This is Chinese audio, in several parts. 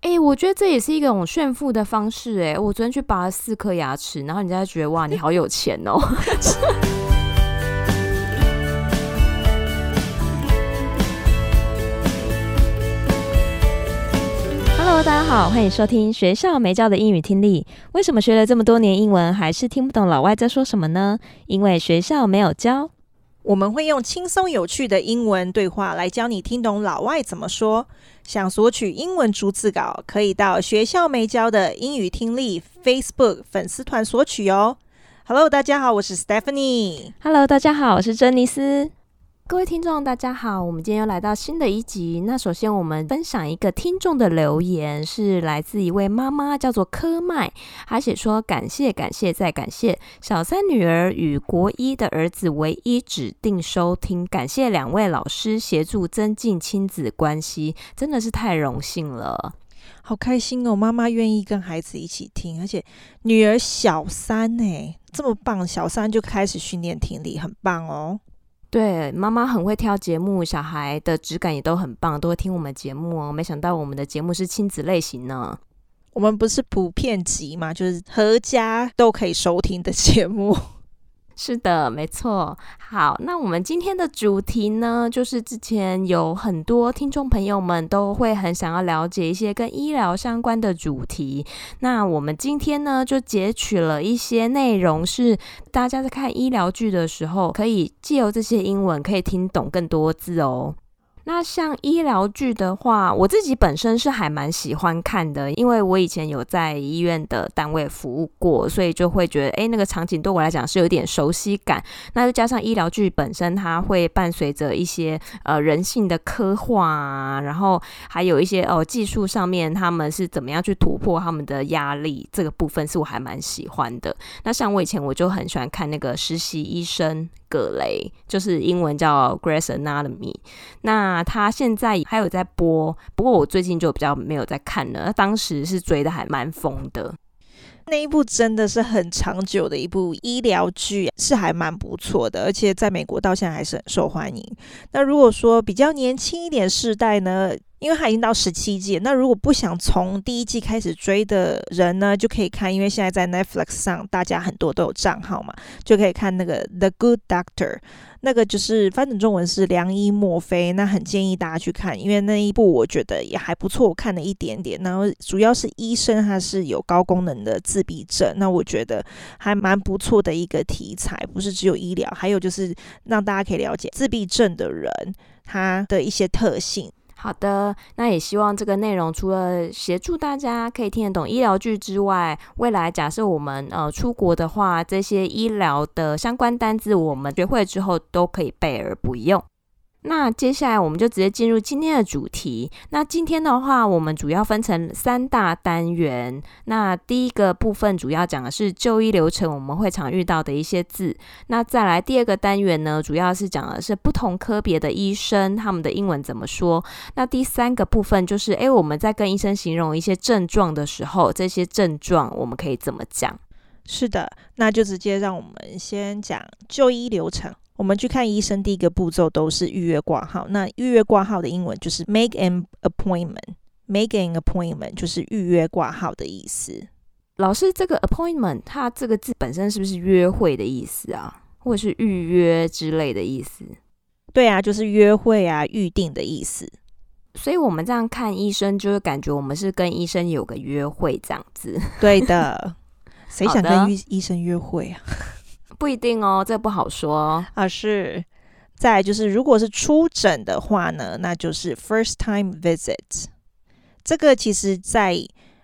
哎、我觉得这也是一种炫富的方式。哎，我昨天去拔了四颗牙齿，然后人家觉得哇，你好有钱哦。Hello，大家好，欢迎收听学校没教的英语听力。为什么学了这么多年英文，还是听不懂老外在说什么呢？因为学校没有教。我们会用轻松有趣的英文对话来教你听懂老外怎么说。想索取英文逐字稿，可以到学校没教的英语听力 Facebook 粉丝团索取哦。Hello，大家好，我是 Stephanie。Hello，大家好，我是珍妮斯。各位听众，大家好，我们今天又来到新的一集。那首先，我们分享一个听众的留言，是来自一位妈妈，叫做柯麦，她写说：“感谢，感谢，再感谢，小三女儿与国一的儿子唯一指定收听，感谢两位老师协助增进亲子关系，真的是太荣幸了，好开心哦！妈妈愿意跟孩子一起听，而且女儿小三呢，这么棒，小三就开始训练听力，很棒哦。”对，妈妈很会挑节目，小孩的质感也都很棒，都会听我们节目哦。没想到我们的节目是亲子类型呢。我们不是普遍级嘛，就是合家都可以收听的节目。是的，没错。好，那我们今天的主题呢，就是之前有很多听众朋友们都会很想要了解一些跟医疗相关的主题。那我们今天呢，就截取了一些内容，是大家在看医疗剧的时候，可以借由这些英文可以听懂更多字哦。那像医疗剧的话，我自己本身是还蛮喜欢看的，因为我以前有在医院的单位服务过，所以就会觉得，哎，那个场景对我来讲是有点熟悉感。那又加上医疗剧本身，它会伴随着一些呃人性的刻画啊，然后还有一些哦技术上面他们是怎么样去突破他们的压力，这个部分是我还蛮喜欢的。那像我以前我就很喜欢看那个实习医生。葛雷就是英文叫 Grey's Anatomy，那他现在还有在播，不过我最近就比较没有在看了。当时是追的还蛮疯的，那一部真的是很长久的一部医疗剧，是还蛮不错的，而且在美国到现在还是很受欢迎。那如果说比较年轻一点世代呢？因为它已经到十七季，那如果不想从第一季开始追的人呢，就可以看，因为现在在 Netflix 上，大家很多都有账号嘛，就可以看那个 The Good Doctor，那个就是翻译成中文是良医莫非，那很建议大家去看，因为那一部我觉得也还不错，我看了一点点，然后主要是医生他是有高功能的自闭症，那我觉得还蛮不错的一个题材，不是只有医疗，还有就是让大家可以了解自闭症的人他的一些特性。好的，那也希望这个内容除了协助大家可以听得懂医疗剧之外，未来假设我们呃出国的话，这些医疗的相关单字我们学会之后都可以备而不用。那接下来我们就直接进入今天的主题。那今天的话，我们主要分成三大单元。那第一个部分主要讲的是就医流程，我们会常遇到的一些字。那再来第二个单元呢，主要是讲的是不同科别的医生他们的英文怎么说。那第三个部分就是，诶，我们在跟医生形容一些症状的时候，这些症状我们可以怎么讲？是的，那就直接让我们先讲就医流程。我们去看医生，第一个步骤都是预约挂号。那预约挂号的英文就是 make an appointment。make an appointment 就是预约挂号的意思。老师，这个 appointment 它这个字本身是不是约会的意思啊，或者是预约之类的意思？对啊，就是约会啊，预定的意思。所以我们这样看医生，就会感觉我们是跟医生有个约会这样子。对的，谁想跟医医生约会啊？不一定哦，这不好说啊。是，再就是，如果是出诊的话呢，那就是 first time visit。这个其实在，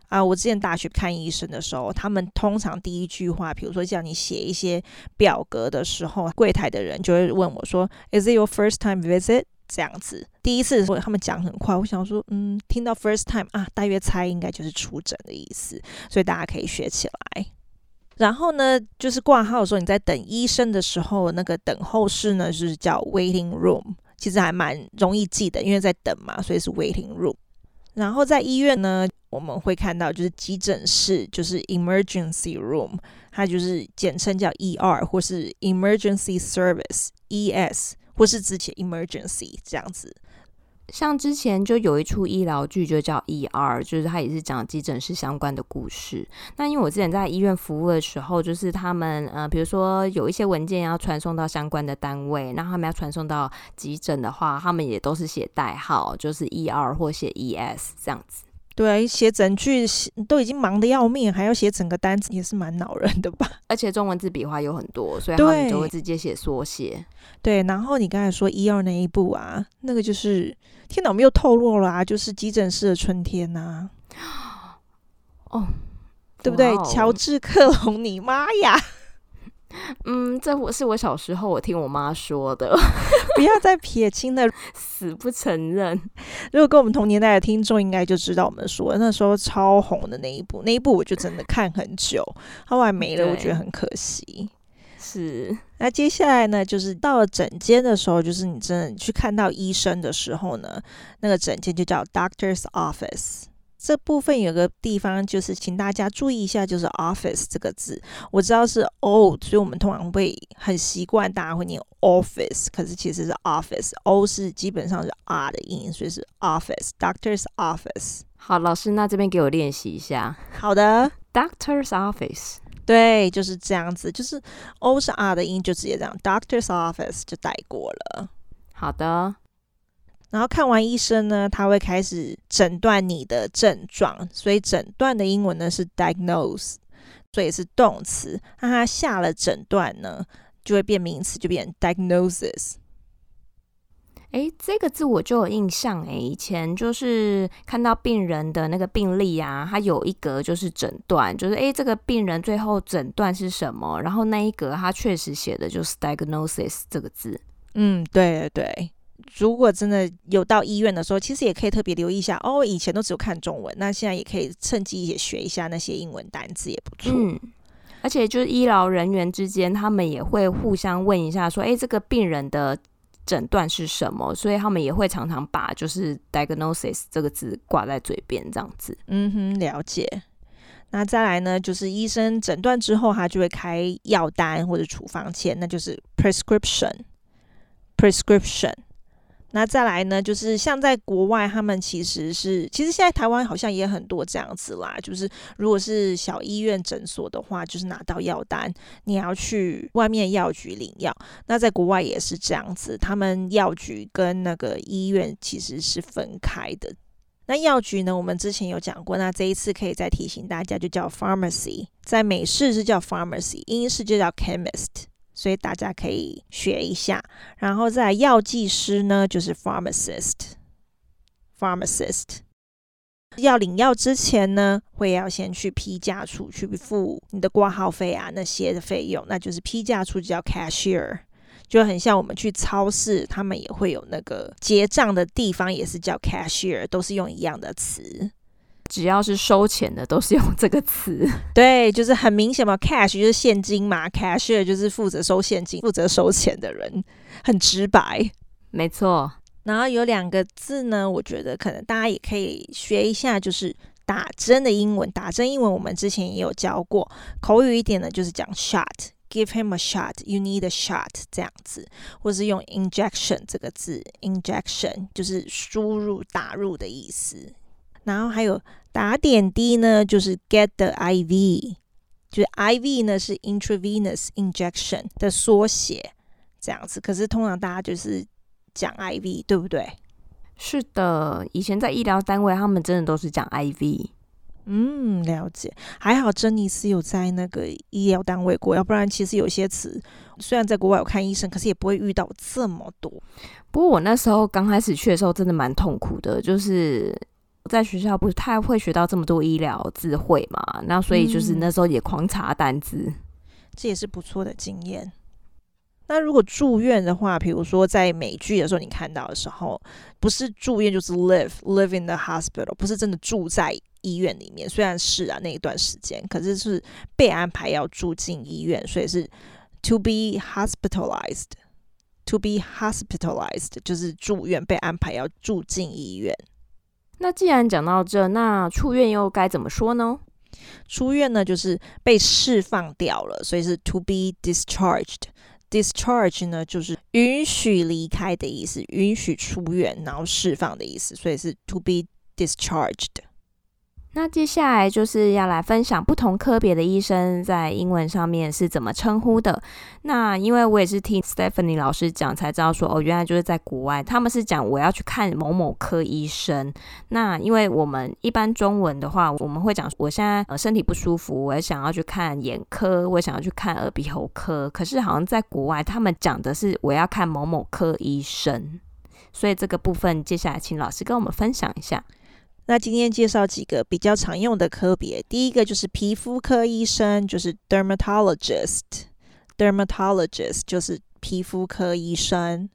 啊，我之前大学看医生的时候，他们通常第一句话，比如说叫你写一些表格的时候，柜台的人就会问我说：“Is it your first time visit？” 这样子，第一次的时候他们讲很快，我想说，嗯，听到 first time 啊，大约猜应该就是出诊的意思，所以大家可以学起来。然后呢，就是挂号的时候，你在等医生的时候，那个等候室呢，就是叫 waiting room，其实还蛮容易记的，因为在等嘛，所以是 waiting room。然后在医院呢，我们会看到就是急诊室，就是 emergency room，它就是简称叫 ER 或是 emergency service ES，或是之前 emergency 这样子。像之前就有一出医疗剧，就叫《ER》，就是它也是讲急诊室相关的故事。那因为我之前在医院服务的时候，就是他们呃，比如说有一些文件要传送到相关的单位，那他们要传送到急诊的话，他们也都是写代号，就是 ER 或写 ES 这样子。对，写整句都已经忙得要命，还要写整个单词，也是蛮恼人的吧？而且中文字笔画有很多，所以他们就会直接写缩写。对，然后你刚才说一二那一部啊，那个就是天哪，我们又透露了啊，就是急诊室的春天呐、啊。哦，对不对？乔治克隆你，妈呀！嗯，这我是我小时候我听我妈说的，不要再撇清了，死不承认。如果跟我们同年代的听众应该就知道我们说那时候超红的那一部，那一部我就真的看很久，后来没了，我觉得很可惜。是，那接下来呢，就是到了诊间的时候，就是你真的去看到医生的时候呢，那个诊间就叫 Doctor's Office。这部分有个地方就是，请大家注意一下，就是 office 这个字，我知道是 o，所以我们通常会很习惯大家会念 office，可是其实是 office，o 是基本上是 r 的音，所以是 office，doctor's office。好，老师，那这边给我练习一下。好的，doctor's office，对，就是这样子，就是 o 是 r 的音，就直接这样，doctor's office 就带过了。好的。然后看完医生呢，他会开始诊断你的症状，所以诊断的英文呢是 diagnose，所以是动词。那他下了诊断呢，就会变名词，就变 diagnosis。诶，这个字我就有印象诶，以前就是看到病人的那个病历啊，他有一格就是诊断，就是诶，这个病人最后诊断是什么？然后那一格他确实写的就是 diagnosis 这个字。嗯，对对。如果真的有到医院的时候，其实也可以特别留意一下哦。以前都只有看中文，那现在也可以趁机也学一下那些英文单词，也不错。嗯，而且就是医疗人员之间，他们也会互相问一下，说：“诶，这个病人的诊断是什么？”所以他们也会常常把就是 diagnosis 这个字挂在嘴边，这样子。嗯哼，了解。那再来呢，就是医生诊断之后，他就会开药单或者处方签，那就是 prescription，prescription。Prescription 那再来呢，就是像在国外，他们其实是，其实现在台湾好像也很多这样子啦。就是如果是小医院诊所的话，就是拿到药单，你要去外面药局领药。那在国外也是这样子，他们药局跟那个医院其实是分开的。那药局呢，我们之前有讲过，那这一次可以再提醒大家，就叫 pharmacy，在美式是叫 pharmacy，英式就叫 chemist。所以大家可以学一下，然后再药剂师呢，就是 pharmacist。pharmacist 要领药之前呢，会要先去批价处去付你的挂号费啊那些的费用，那就是批价处就叫 cashier，就很像我们去超市，他们也会有那个结账的地方，也是叫 cashier，都是用一样的词。只要是收钱的，都是用这个词。对，就是很明显嘛，cash 就是现金嘛，cashier 就是负责收现金、负责收钱的人，很直白。没错。然后有两个字呢，我觉得可能大家也可以学一下，就是打针的英文。打针英文我们之前也有教过，口语一点呢就是讲 shot，give him a shot，you need a shot 这样子，或是用 injection 这个字，injection 就是输入、打入的意思。然后还有打点滴呢，就是 get the IV，就是 IV 呢是 intravenous injection 的缩写，这样子。可是通常大家就是讲 IV，对不对？是的，以前在医疗单位，他们真的都是讲 IV。嗯，了解。还好珍妮斯有在那个医疗单位过，要不然其实有些词虽然在国外有看医生，可是也不会遇到这么多。不过我那时候刚开始去的时候，真的蛮痛苦的，就是。在学校不太会学到这么多医疗智慧嘛，那所以就是那时候也狂查单子，嗯，这也是不错的经验。那如果住院的话，比如说在美剧的时候你看到的时候，不是住院就是 live live in the hospital，不是真的住在医院里面。虽然是啊那一段时间，可是是被安排要住进医院，所以是 to be hospitalized。to be hospitalized 就是住院被安排要住进医院。那既然讲到这，那出院又该怎么说呢？出院呢，就是被释放掉了，所以是 to be discharged。discharge 呢，就是允许离开的意思，允许出院，然后释放的意思，所以是 to be discharged。那接下来就是要来分享不同科别的医生在英文上面是怎么称呼的。那因为我也是听 Stephanie 老师讲才知道说，哦，原来就是在国外他们是讲我要去看某某科医生。那因为我们一般中文的话，我们会讲我现在呃身体不舒服，我也想要去看眼科，我想要去看耳鼻喉科。可是好像在国外他们讲的是我要看某某科医生，所以这个部分接下来请老师跟我们分享一下。那今天介绍几个比较常用的科别，第一个就是皮肤科医生，就是 dermatologist，dermatologist 就是皮肤科医生。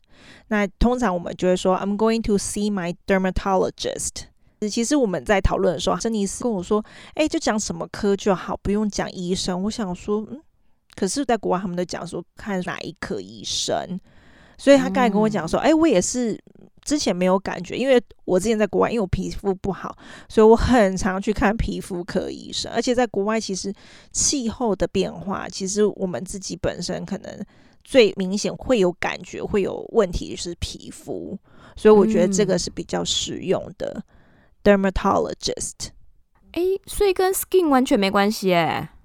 那通常我们就会说 I'm going to see my dermatologist。其实我们在讨论的时候，珍妮斯跟我说，哎，就讲什么科就好，不用讲医生。我想说，嗯，可是在国外他们都讲说看哪一科医生，所以他刚才跟我讲说，哎，我也是。之前没有感觉，因为我之前在国外，因为我皮肤不好，所以我很常去看皮肤科医生。而且在国外，其实气候的变化，其实我们自己本身可能最明显会有感觉、会有问题就是皮肤，所以我觉得这个是比较实用的。嗯、Dermatologist，哎，所以跟 skin 完全没关系哎，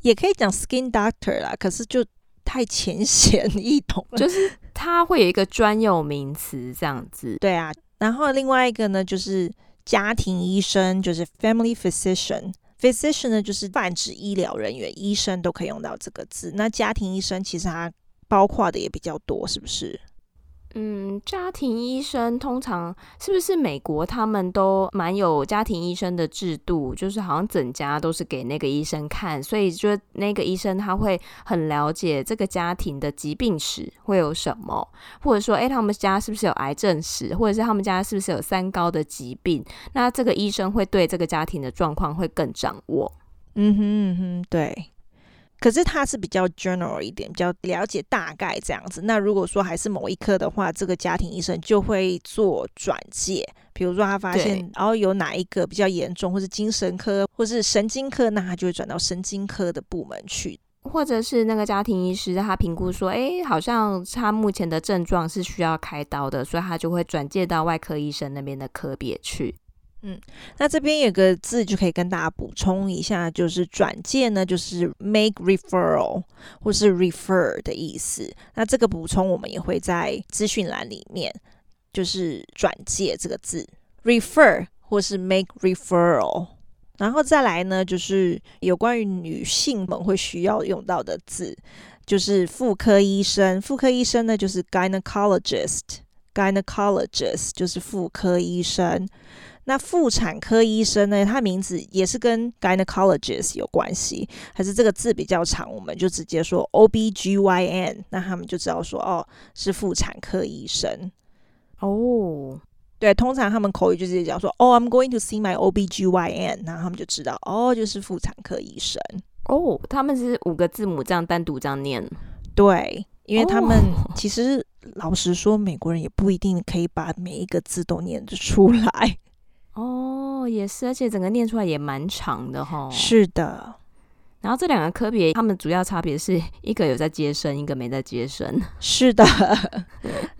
也可以讲 skin doctor 啦，可是就太浅显易懂了，就是。它会有一个专有名词这样子，对啊。然后另外一个呢，就是家庭医生，就是 family physician。physician 呢，就是泛指医疗人员，医生都可以用到这个字。那家庭医生其实它包括的也比较多，是不是？嗯，家庭医生通常是不是美国他们都蛮有家庭医生的制度？就是好像整家都是给那个医生看，所以就那个医生他会很了解这个家庭的疾病史会有什么，或者说，诶，他们家是不是有癌症史，或者是他们家是不是有三高的疾病？那这个医生会对这个家庭的状况会更掌握。嗯哼嗯哼，对。可是他是比较 general 一点，比较了解大概这样子。那如果说还是某一科的话，这个家庭医生就会做转介。比如说他发现，然后、哦、有哪一个比较严重，或是精神科，或是神经科，那他就会转到神经科的部门去。或者是那个家庭医师他评估说，哎，好像他目前的症状是需要开刀的，所以他就会转介到外科医生那边的科别去。嗯，那这边有个字就可以跟大家补充一下，就是转介呢，就是 make referral 或是 refer 的意思。那这个补充我们也会在资讯栏里面，就是转介这个字 refer 或是 make referral。然后再来呢，就是有关于女性们会需要用到的字，就是妇科医生。妇科医生呢，就是 gynecologist，gynecologist 就是妇科医生。那妇产科医生呢？他名字也是跟 gynecologist 有关系，还是这个字比较长，我们就直接说 OBGYN。那他们就知道说，哦，是妇产科医生。哦，对，通常他们口语就直接讲说，哦，I'm going to see my OBGYN。那他们就知道，哦，就是妇产科医生。哦，他们是五个字母这样单独这样念。对，因为他们其实老实说，美国人也不一定可以把每一个字都念得出来。哦，也是，而且整个念出来也蛮长的哈。是的，然后这两个科别，他们主要差别是一个有在接生，一个没在接生。是的，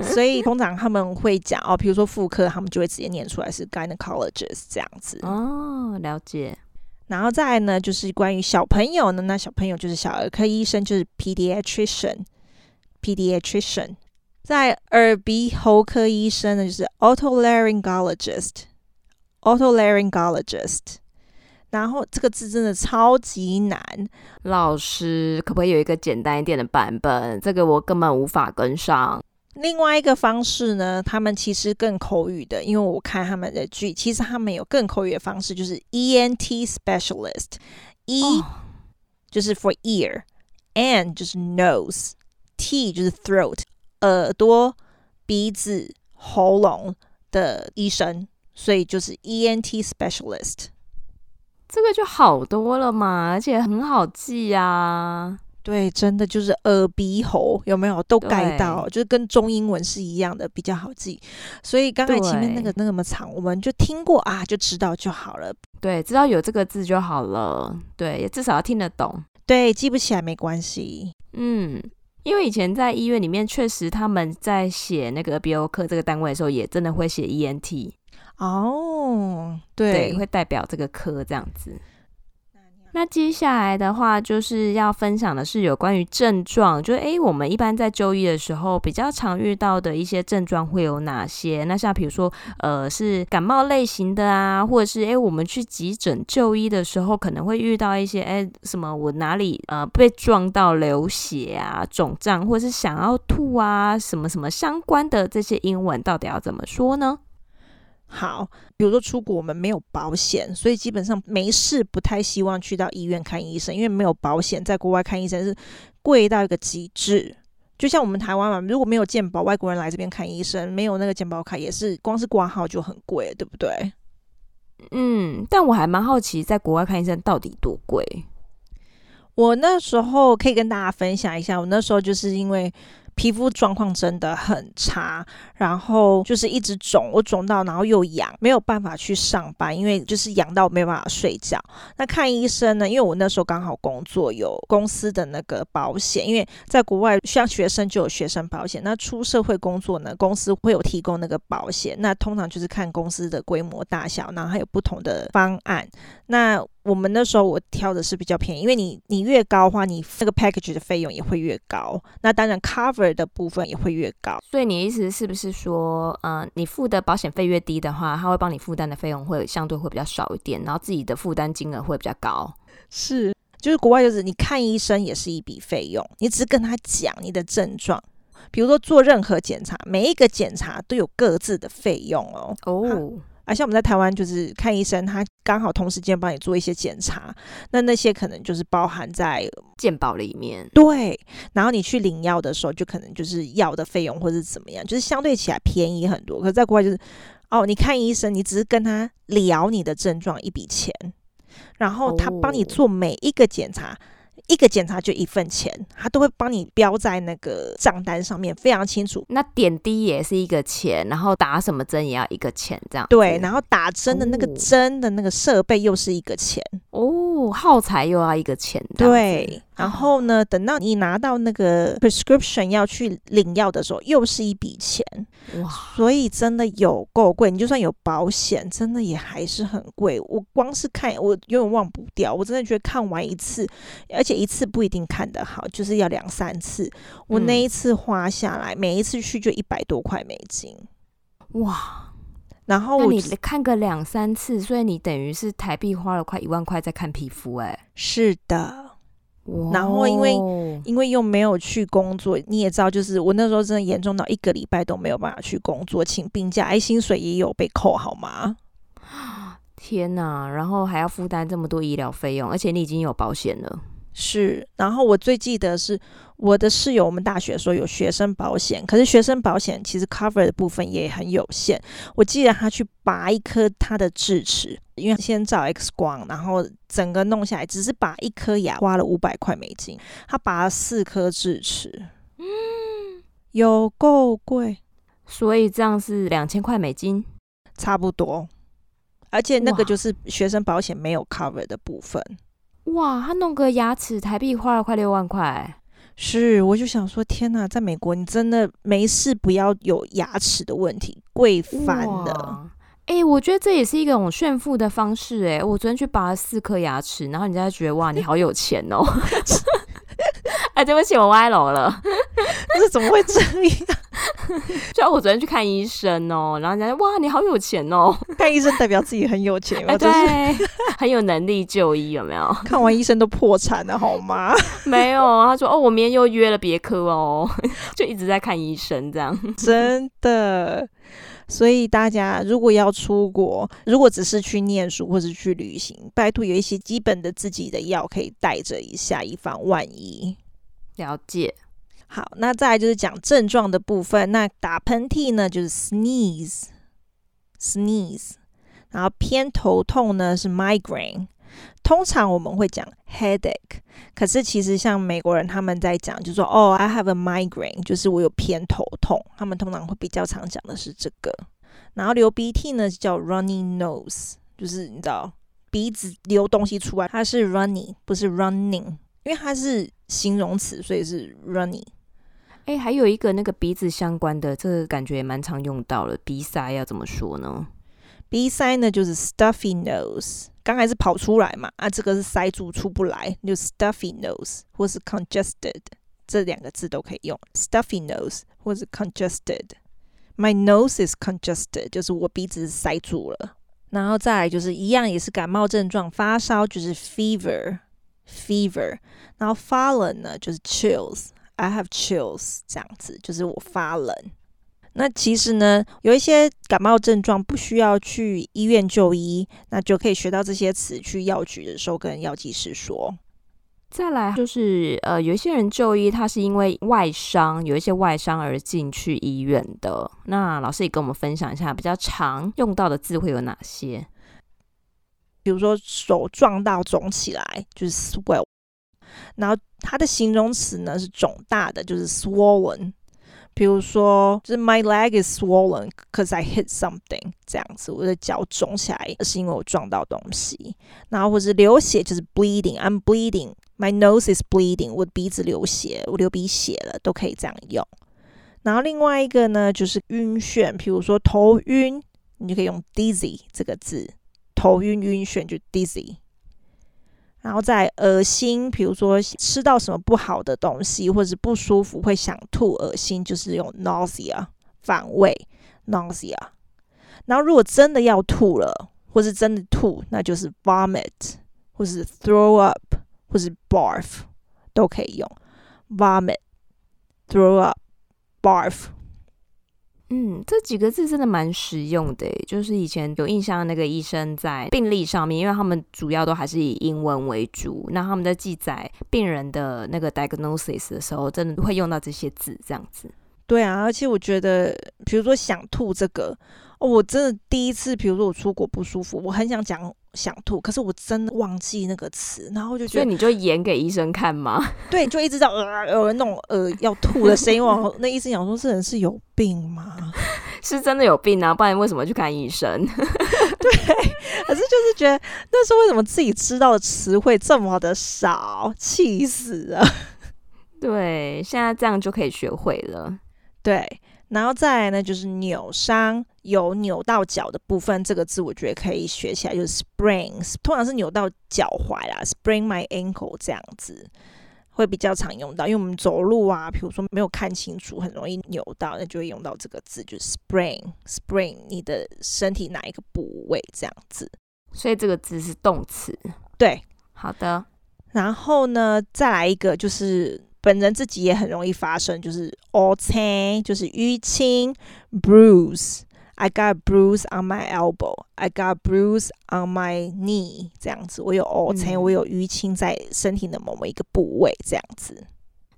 所以通常他们会讲哦，比如说妇科，他们就会直接念出来是 gynecologist 这样子。哦，了解。然后再来呢，就是关于小朋友呢，那小朋友就是小儿科医生，就是 pediatrician，pediatrician。在耳鼻喉科医生呢，就是 otolaryngologist。Otolaryngologist，然后这个字真的超级难，老师可不可以有一个简单一点的版本？这个我根本无法跟上。另外一个方式呢，他们其实更口语的，因为我看他们的剧，其实他们有更口语的方式，就是 ENT specialist，E、oh. 就是 for ear，N 就是 nose，T 就是 throat，耳朵、鼻子、喉咙的医生。所以就是 ENT specialist，这个就好多了嘛，而且很好记啊。对，真的就是耳鼻喉有没有都盖到，就是跟中英文是一样的，比较好记。所以刚才前面那个那么长，我们就听过啊，就知道就好了。对，知道有这个字就好了。对，也至少要听得懂。对，记不起来没关系。嗯。因为以前在医院里面，确实他们在写那个鼻喉科这个单位的时候，也真的会写 ENT。哦，对，对，会代表这个科这样子。那接下来的话，就是要分享的是有关于症状，就是诶，我们一般在就医的时候比较常遇到的一些症状会有哪些？那像比如说，呃，是感冒类型的啊，或者是诶，我们去急诊就医的时候，可能会遇到一些诶，什么我哪里呃被撞到流血啊、肿胀，或者是想要吐啊，什么什么相关的这些英文到底要怎么说呢？好，比如说出国我们没有保险，所以基本上没事不太希望去到医院看医生，因为没有保险，在国外看医生是贵到一个极致。就像我们台湾嘛，如果没有健保，外国人来这边看医生，没有那个健保卡，也是光是挂号就很贵，对不对？嗯，但我还蛮好奇，在国外看医生到底多贵？我那时候可以跟大家分享一下，我那时候就是因为。皮肤状况真的很差，然后就是一直肿，我肿到然后又痒，没有办法去上班，因为就是痒到没有办法睡觉。那看医生呢？因为我那时候刚好工作有公司的那个保险，因为在国外像学生就有学生保险，那出社会工作呢，公司会有提供那个保险。那通常就是看公司的规模大小，然后还有不同的方案。那我们那时候我挑的是比较便宜，因为你你越高的话，你那个 package 的费用也会越高。那当然 cover 的部分也会越高。所以你意思是不是说，呃，你付的保险费越低的话，他会帮你负担的费用会相对会比较少一点，然后自己的负担金额会比较高？是，就是国外就是你看医生也是一笔费用，你只是跟他讲你的症状，比如说做任何检查，每一个检查都有各自的费用哦。哦。而像我们在台湾，就是看医生，他刚好同时间帮你做一些检查，那那些可能就是包含在健保里面。对，然后你去领药的时候，就可能就是药的费用或者是怎么样，就是相对起来便宜很多。可是在国外就是，哦，你看医生，你只是跟他聊你的症状一笔钱，然后他帮你做每一个检查。一个检查就一份钱，他都会帮你标在那个账单上面，非常清楚。那点滴也是一个钱，然后打什么针也要一个钱，这样。对，然后打针的那个针的那个设备又是一个钱哦，耗材又要一个钱。对。然后呢，等到你拿到那个 prescription 要去领药的时候，又是一笔钱哇！所以真的有够贵。你就算有保险，真的也还是很贵。我光是看，我永远忘不掉。我真的觉得看完一次，而且一次不一定看得好，就是要两三次。我那一次花下来，嗯、每一次去就一百多块美金，哇！然后我你看个两三次，所以你等于是台币花了快一万块在看皮肤，哎，是的。然后因为因为又没有去工作，你也知道，就是我那时候真的严重到一个礼拜都没有办法去工作，请病假，哎，薪水也有被扣，好吗？天哪！然后还要负担这么多医疗费用，而且你已经有保险了。是，然后我最记得是我的室友，我们大学的时候有学生保险，可是学生保险其实 cover 的部分也很有限。我记得他去拔一颗他的智齿，因为先照 X 光，然后整个弄下来，只是拔一颗牙花了五百块美金，他拔了四颗智齿，嗯，有够贵，所以这样是两千块美金，差不多，而且那个就是学生保险没有 cover 的部分。哇，他弄个牙齿台币花了快六万块，是，我就想说，天哪，在美国你真的没事不要有牙齿的问题，贵翻了。哎、欸，我觉得这也是一种炫富的方式。哎，我昨天去拔了四颗牙齿，然后人家觉得哇，你好有钱哦。哎、欸，对不起，我歪楼了。但是怎么会这样？就我昨天去看医生哦，然后人家说哇，你好有钱哦！看医生代表自己很有钱，欸、对，很有能力就医，有没有？看完医生都破产了好吗？没有，他说哦，我明天又约了别科哦，就一直在看医生这样。真的，所以大家如果要出国，如果只是去念书或是去旅行，拜托有一些基本的自己的药可以带着一下，以防万一。了解。好，那再来就是讲症状的部分。那打喷嚏呢，就是 sneeze，sneeze。然后偏头痛呢是 migraine。通常我们会讲 headache，可是其实像美国人他们在讲，就是说哦，I have a migraine，就是我有偏头痛。他们通常会比较常讲的是这个。然后流鼻涕呢就叫 runny nose，就是你知道鼻子流东西出来，它是 runny，不是 running，因为它是形容词，所以是 runny。哎，还有一个那个鼻子相关的，这个感觉也蛮常用到了。鼻塞要怎么说呢？鼻塞呢就是 stuffy nose，刚开始跑出来嘛，啊，这个是塞住出不来，就 stuffy nose 或是 congested，这两个字都可以用。stuffy nose 或是 congested。My nose is congested，就是我鼻子塞住了。然后再来就是一样，也是感冒症状，发烧就是 fever，fever。然后发冷呢就是 chills chills，I have chills，这样子就是我发冷。那其实呢，有一些感冒症状不需要去医院就医，那就可以学到这些词，去药局的时候跟药剂师说。再来就是，呃，有一些人就医，他是因为外伤，有一些外伤而进去医院的。那老师也跟我们分享一下，比较常用到的字会有哪些？比如说手撞到肿起来，就是 swell。然后它的形容词呢是肿大的，就是 swollen。比如说，就是 My leg is swollen because I hit something，这样子，我的脚肿起来是因为我撞到东西。然后或者流血就是 bleeding，I'm bleeding。My nose is bleeding，我的鼻子流血，我流鼻血了，都可以这样用。然后另外一个呢，就是晕眩，比如说头晕，你就可以用 dizzy 这个字，头晕晕眩就 dizzy。然后再恶心，比如说吃到什么不好的东西，或者是不舒服，会想吐、恶心，就是用 nausea 反胃 nausea。然后如果真的要吐了，或是真的吐，那就是 vomit，或是 throw up。或是 barf 都可以用，vomit、throw up、barf。嗯，这几个字真的蛮实用的，就是以前有印象那个医生在病历上面，因为他们主要都还是以英文为主，那他们在记载病人的那个 diagnosis 的时候，真的会用到这些字，这样子。对啊，而且我觉得，比如说想吐这个，哦，我真的第一次，比如说我出国不舒服，我很想讲想吐，可是我真的忘记那个词，然后就觉得，所以你就演给医生看吗？对，就一直在呃有人那种呃要吐的声音，我那医生想说，这人是有病吗？是真的有病啊，不然为什么去看医生？对，可是就是觉得那时候为什么自己知道的词汇这么的少，气死了。对，现在这样就可以学会了。对，然后再来呢，就是扭伤，有扭到脚的部分，这个字我觉得可以学起来，就是 sprain，通常是扭到脚踝啦，sprain my ankle 这样子会比较常用到，因为我们走路啊，比如说没有看清楚，很容易扭到，那就会用到这个字，就是 sprain，sprain 你的身体哪一个部位这样子，所以这个字是动词。对，好的，然后呢，再来一个就是。本人自己也很容易发生，就是乌青，就是淤青，bruise。I got a bruise on my elbow. I got a bruise on my knee。这样子，我有乌青，我有淤青在身体的某某一个部位。这样子，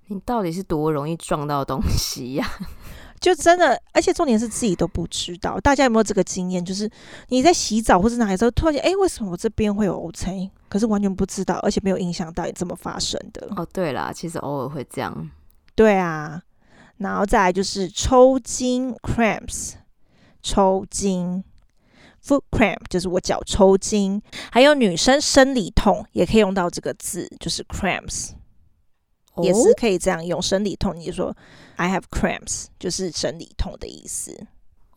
你到底是多容易撞到东西呀、啊？就真的，而且重点是自己都不知道。大家有没有这个经验？就是你在洗澡或者哪里时候，突然间，哎，为什么我这边会有乌青？可是完全不知道，而且没有印象到底怎么发生的。哦，对啦，其实偶尔会这样。对啊，然后再来就是抽筋 （cramps），抽筋 （foot cramp） 就是我脚抽筋。还有女生生理痛也可以用到这个字，就是 cramps。也是可以这样用，生理痛你就说 I have cramps，就是生理痛的意思。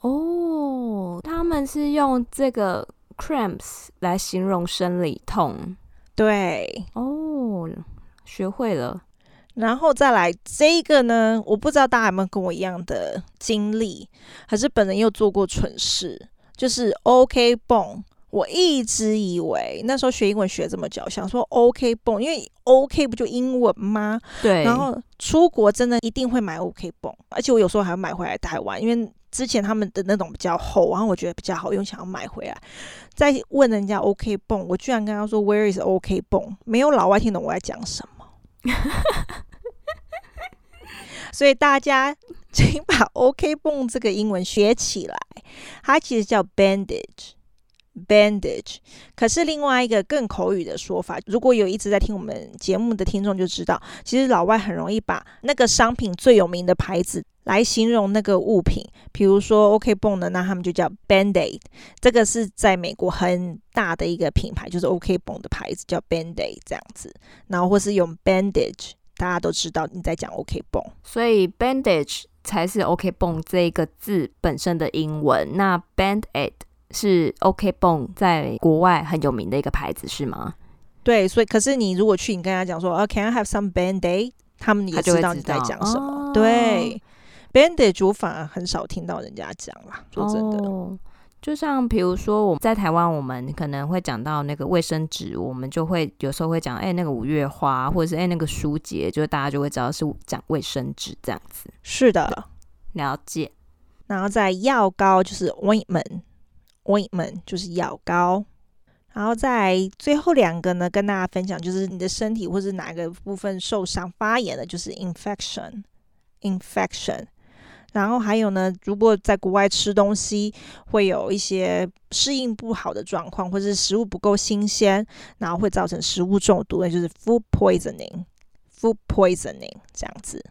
哦，他们是用这个 cramps 来形容生理痛。对，哦，学会了。然后再来这个呢，我不知道大家有没有跟我一样的经历，还是本人又做过蠢事，就是 OK 泵。我一直以为那时候学英文学这么久，想说 OK 泵，因为 OK 不就英文吗？对。然后出国真的一定会买 OK 泵，而且我有时候还要买回来台湾，因为之前他们的那种比较厚，然后我觉得比较好用，想要买回来。再问人家 OK 泵，我居然跟他说 Where is OK 泵？没有老外听懂我在讲什么。所以大家 请把 OK 绷这个英文学起来，它其实叫 bandage。Bandage，可是另外一个更口语的说法，如果有一直在听我们节目的听众就知道，其实老外很容易把那个商品最有名的牌子来形容那个物品，比如说 OK 绷的，那他们就叫 Band-Aid，这个是在美国很大的一个品牌，就是 OK 绷的牌子叫 Band-Aid 这样子，然后或是用 Bandage 大家都知道你在讲 OK 绷。所以 bandage 才是 OK 绷这个字本身的英文。那 band-aid 是 OK 绷在国外很有名的一个牌子，是吗？对，所以可是你如果去，你跟他讲说，哦，Can I have some band-aid？他们也知道你在讲什么。对，bandage 我反而很少听到人家讲啦，说真的。哦就像比如说，我们在台湾，我们可能会讲到那个卫生纸，我们就会有时候会讲，哎、欸，那个五月花，或者是哎、欸，那个舒洁，就大家就会知道是讲卫生纸这样子。是的，了解。然后在药膏就是 ointment，ointment 就是药膏。然后在最后两个呢，跟大家分享，就是你的身体或是哪个部分受伤发炎了，就是 infection，infection。Infection 然后还有呢，如果在国外吃东西会有一些适应不好的状况，或者是食物不够新鲜，然后会造成食物中毒，那就是 food poisoning，food poisoning 这样子。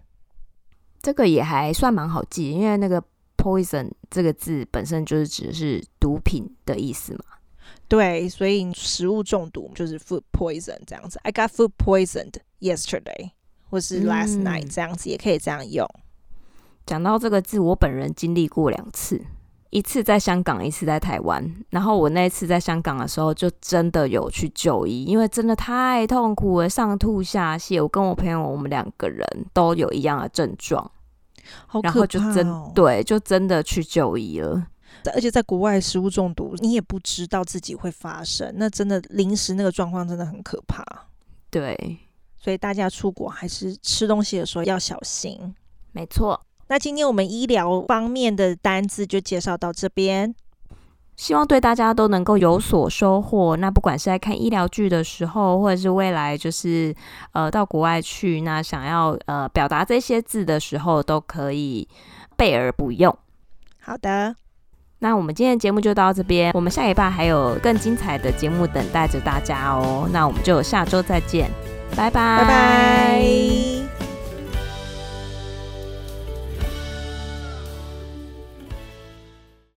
这个也还算蛮好记，因为那个 poison 这个字本身就是指的是毒品的意思嘛。对，所以食物中毒就是 food poison 这样子。I got food poisoned yesterday，或是 last night，嗯，这样子也可以这样用。讲到这个字，我本人经历过两次，一次在香港，一次在台湾。然后我那一次在香港的时候，就真的有去就医，因为真的太痛苦了，上吐下泻。我跟我朋友，我们两个人都有一样的症状，好可怕哦。然后就真对，就真的去就医了。而且在国外食物中毒，你也不知道自己会发生，那真的临时那个状况真的很可怕。对，所以大家出国还是吃东西的时候要小心。没错。那今天我们医疗方面的单字就介绍到这边，希望对大家都能够有所收获。那不管是在看医疗剧的时候，或者是未来就是呃到国外去，那想要呃表达这些字的时候，都可以备而不用。好的，那我们今天的节目就到这边，我们下一半还有更精彩的节目等待着大家哦。那我们就下周再见，拜拜，拜拜。